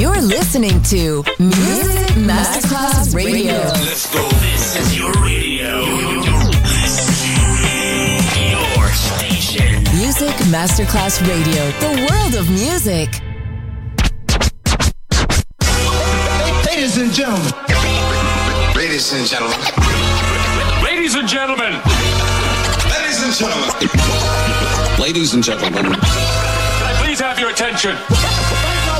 You're listening to Music Masterclass Radio. Let's go. This is your radio. Your station. Music Masterclass Radio, the world of music. Ladies and gentlemen. Ladies and gentlemen. Ladies and gentlemen. Ladies and gentlemen. Ladies and gentlemen. Can I please have your attention?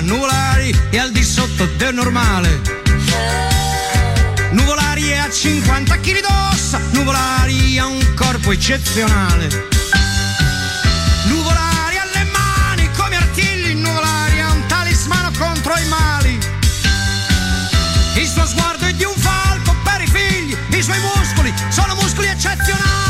Nuvolari è al di sotto del normale. Nuvolari è a 50 kg d'ossa, nuvolari ha un corpo eccezionale. Nuvolari ha le mani come artigli, nuvolari ha un talismano contro i mali. Il suo sguardo è di un falco per i figli, i suoi muscoli sono muscoli eccezionali.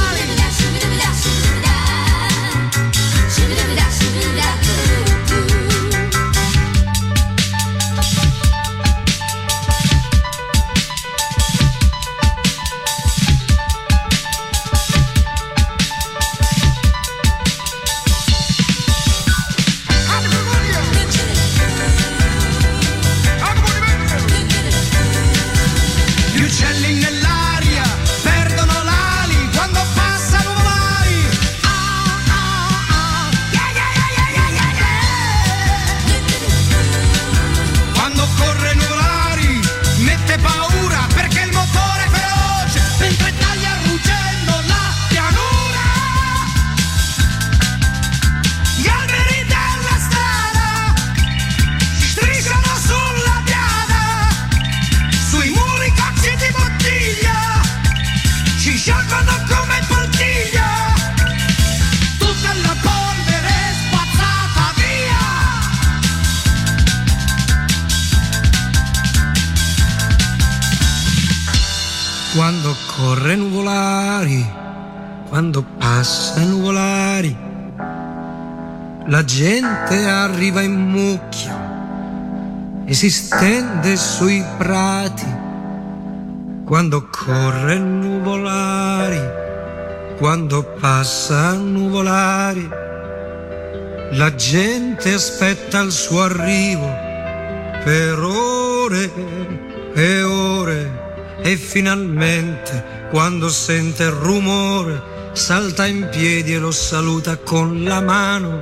Si stende sui prati quando corre nuvolari, quando passa nuvolari, la gente aspetta il suo arrivo per ore e ore e finalmente quando sente il rumore salta in piedi e lo saluta con la mano,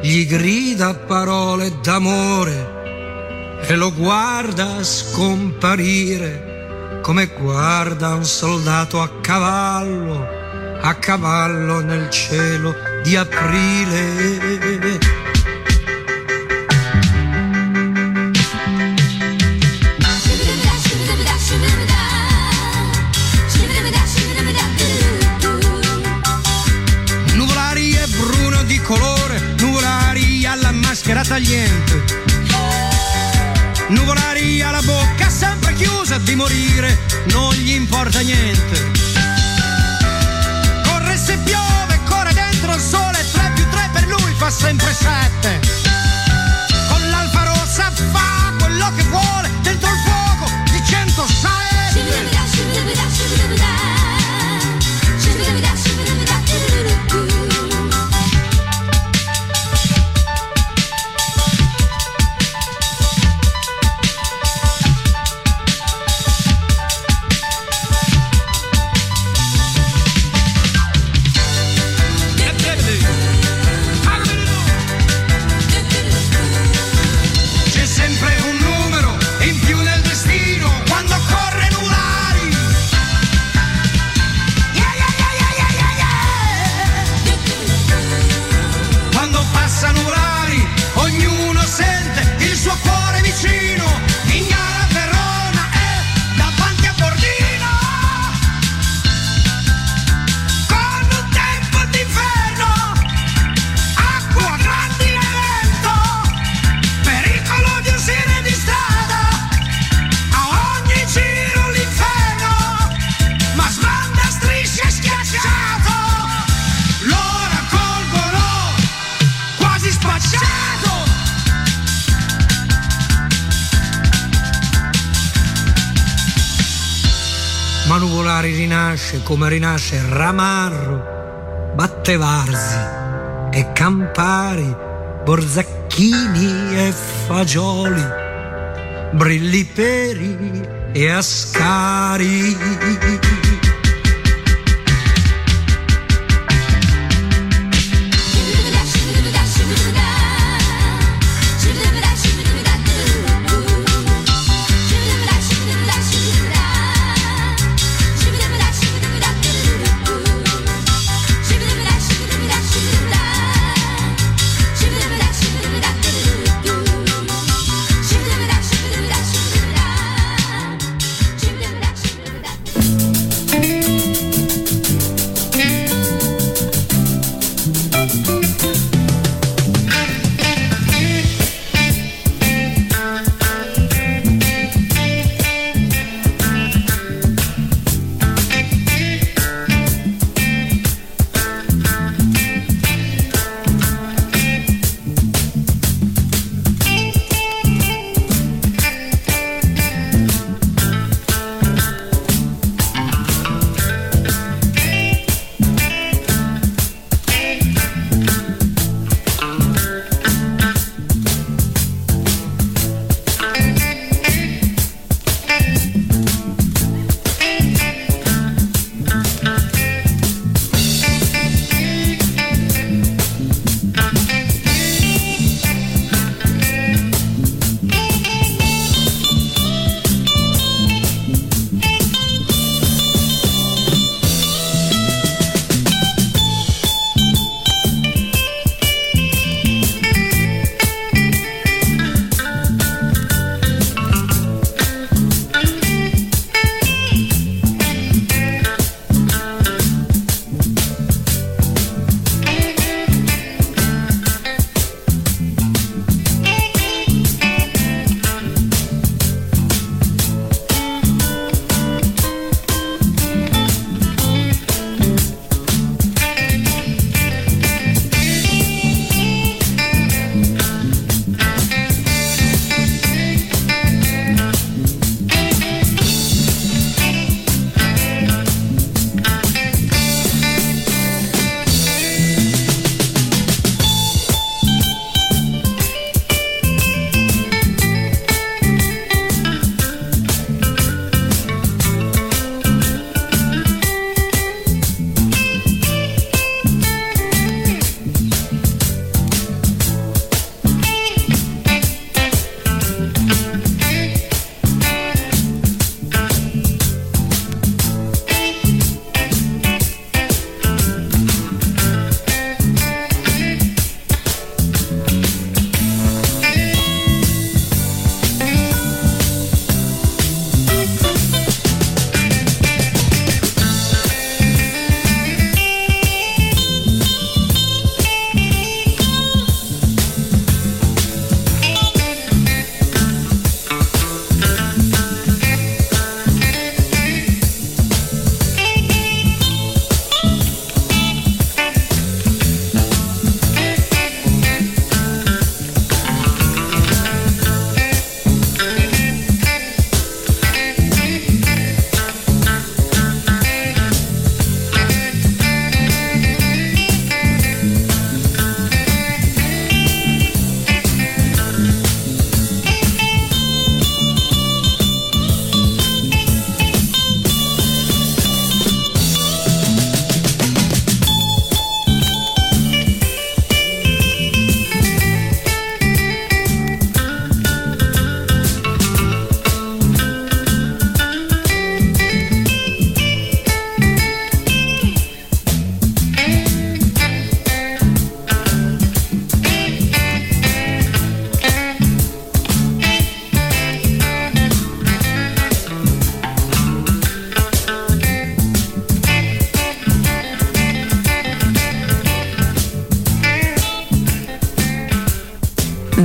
gli grida parole d'amore e lo guarda scomparire come guarda un soldato a cavallo, a cavallo nel cielo di aprile. Nuvolari è bruno di colore, nuvolari alla maschera tagliente. Nuvolari ha la bocca sempre chiusa di morire, non gli importa niente. Corre se piove, corre dentro il sole, 3 più 3 per lui fa sempre 7. Con l'alfa rossa fa quello che vuole, dentro il fuoco di 106. Ma Nuvolari rinasce come rinasce Ramarro, Battevarsi e Campari, Borzacchini e Fagioli, Brilliperi e Ascari.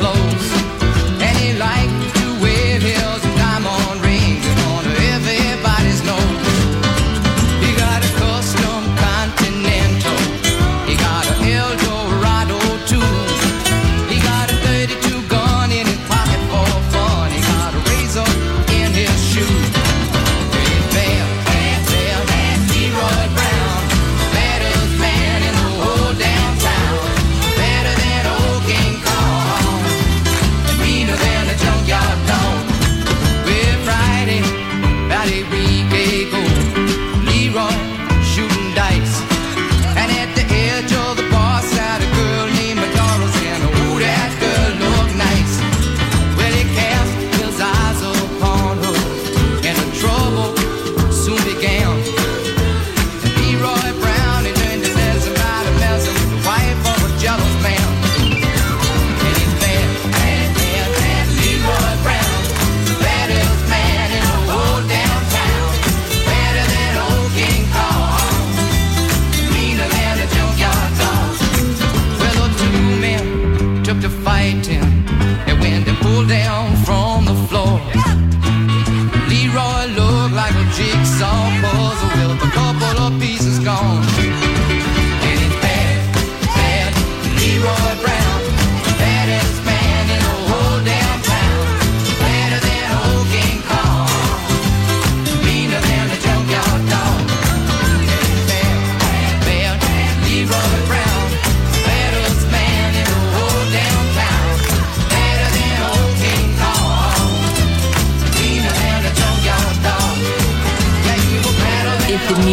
close.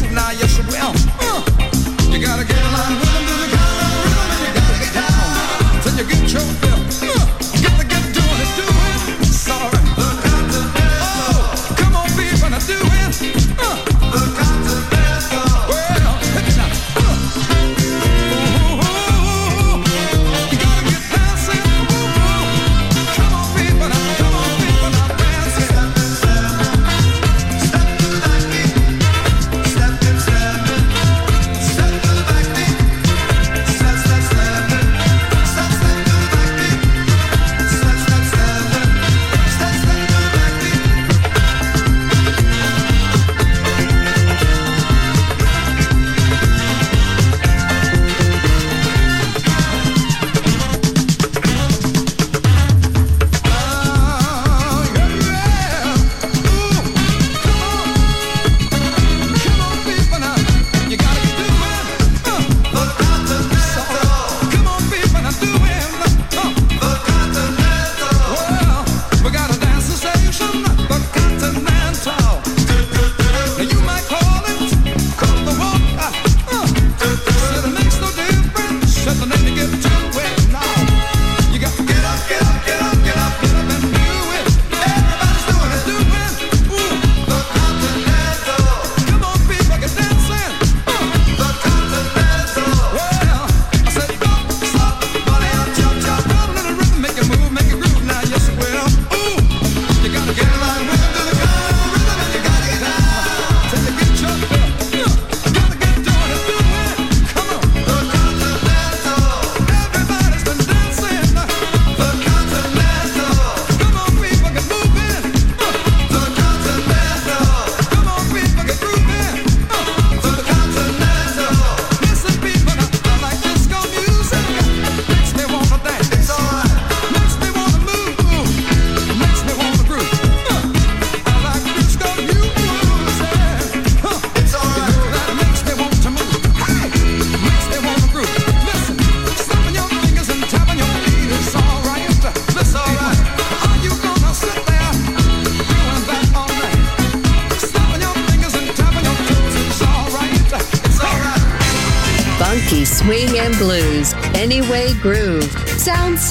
rude, now you should well.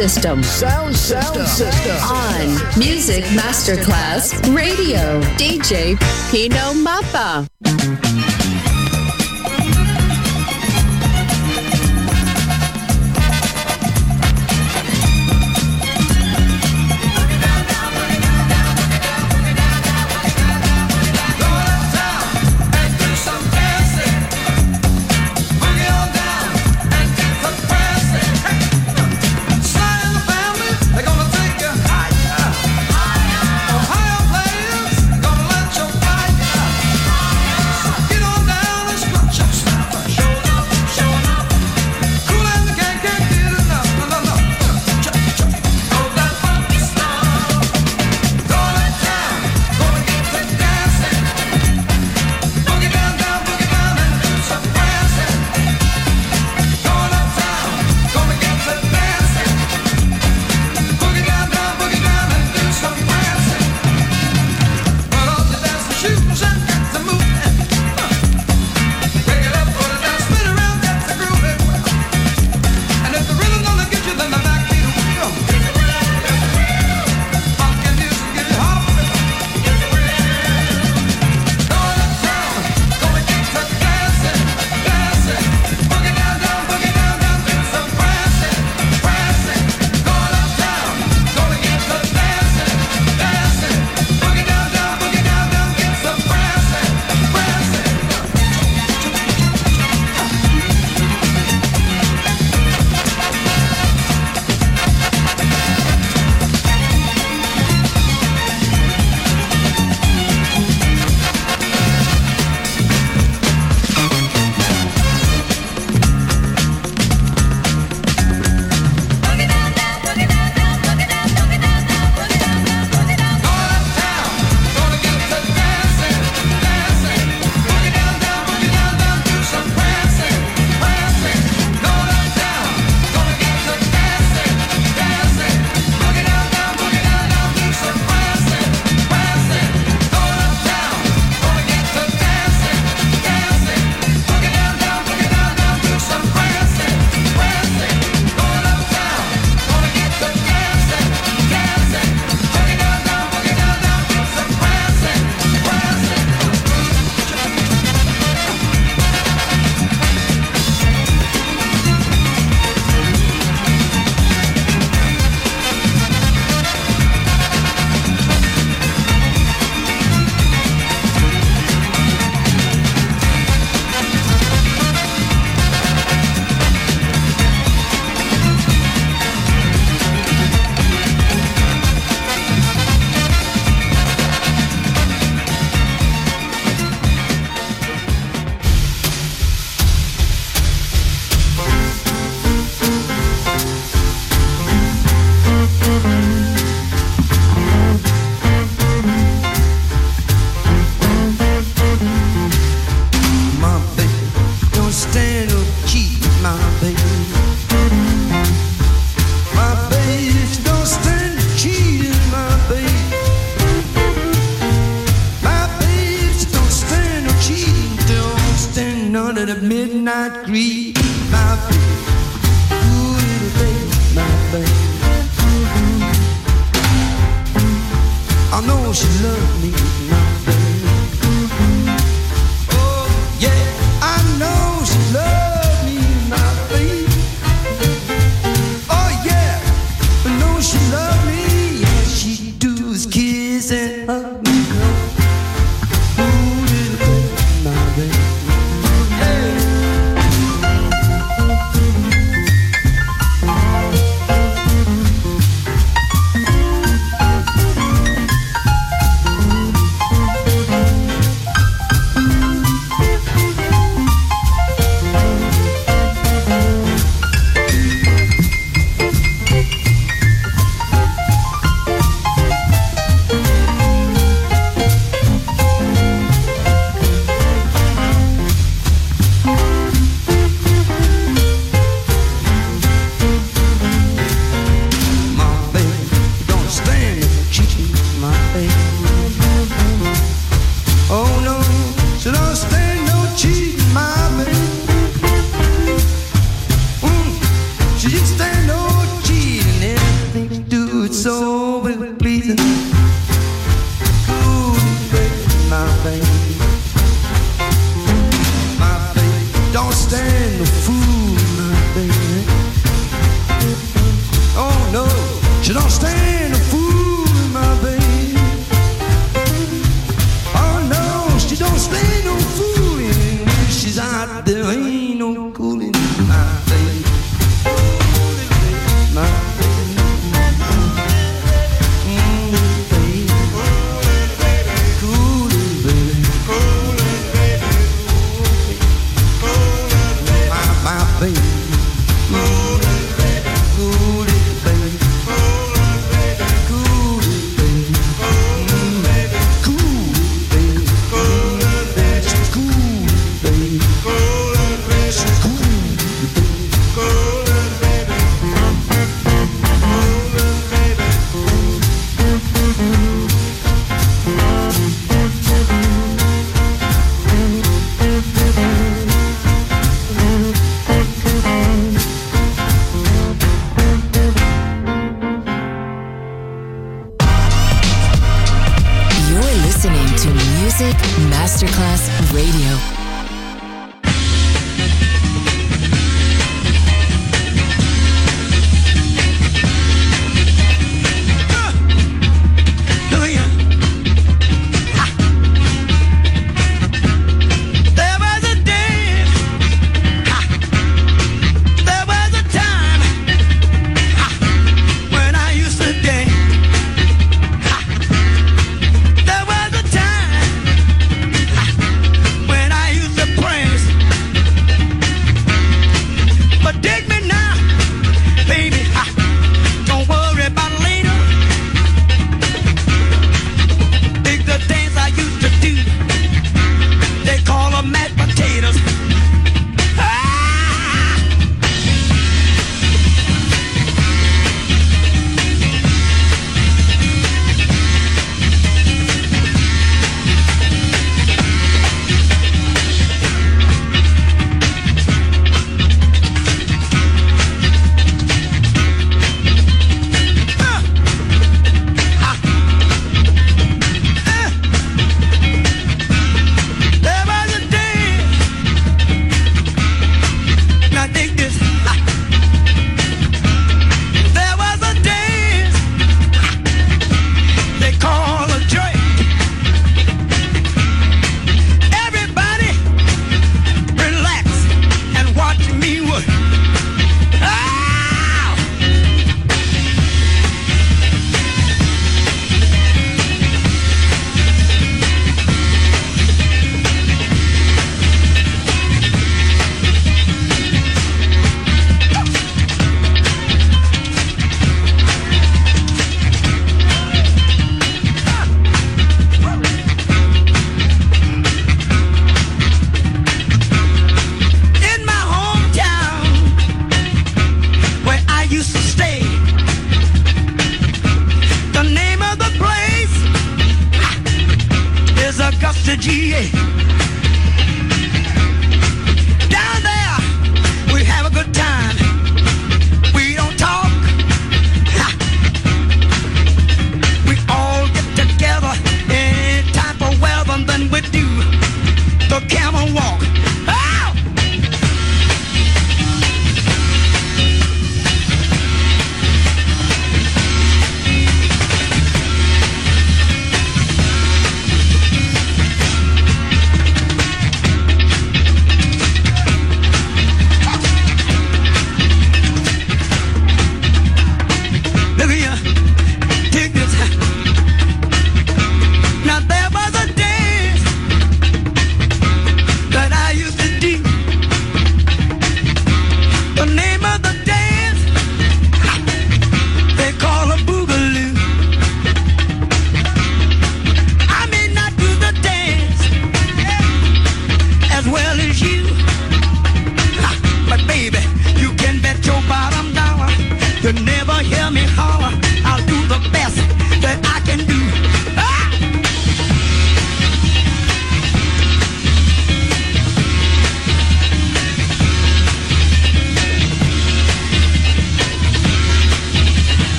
System. Sound, sound system. On Music Masterclass Radio. DJ Pino Mappa.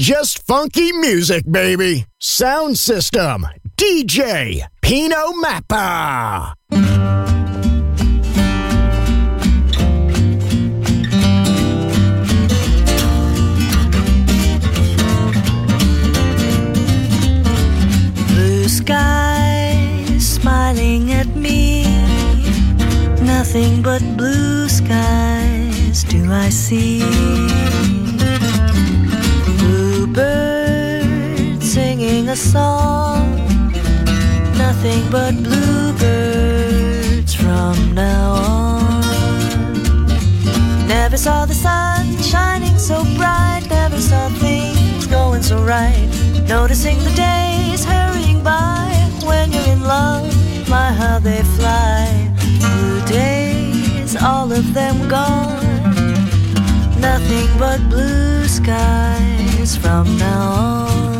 Just funky music, baby. Sound system, DJ Pino Mappa. Blue sky smiling at me. Nothing but blue skies do I see. Bluebird singing a song. Nothing but bluebirds from now on. Never saw the sun shining so bright. Never saw things going so right. Noticing the days hurrying by when you're in love. My, how they fly. Blue days, all of them gone. Nothing but blue skies from now on.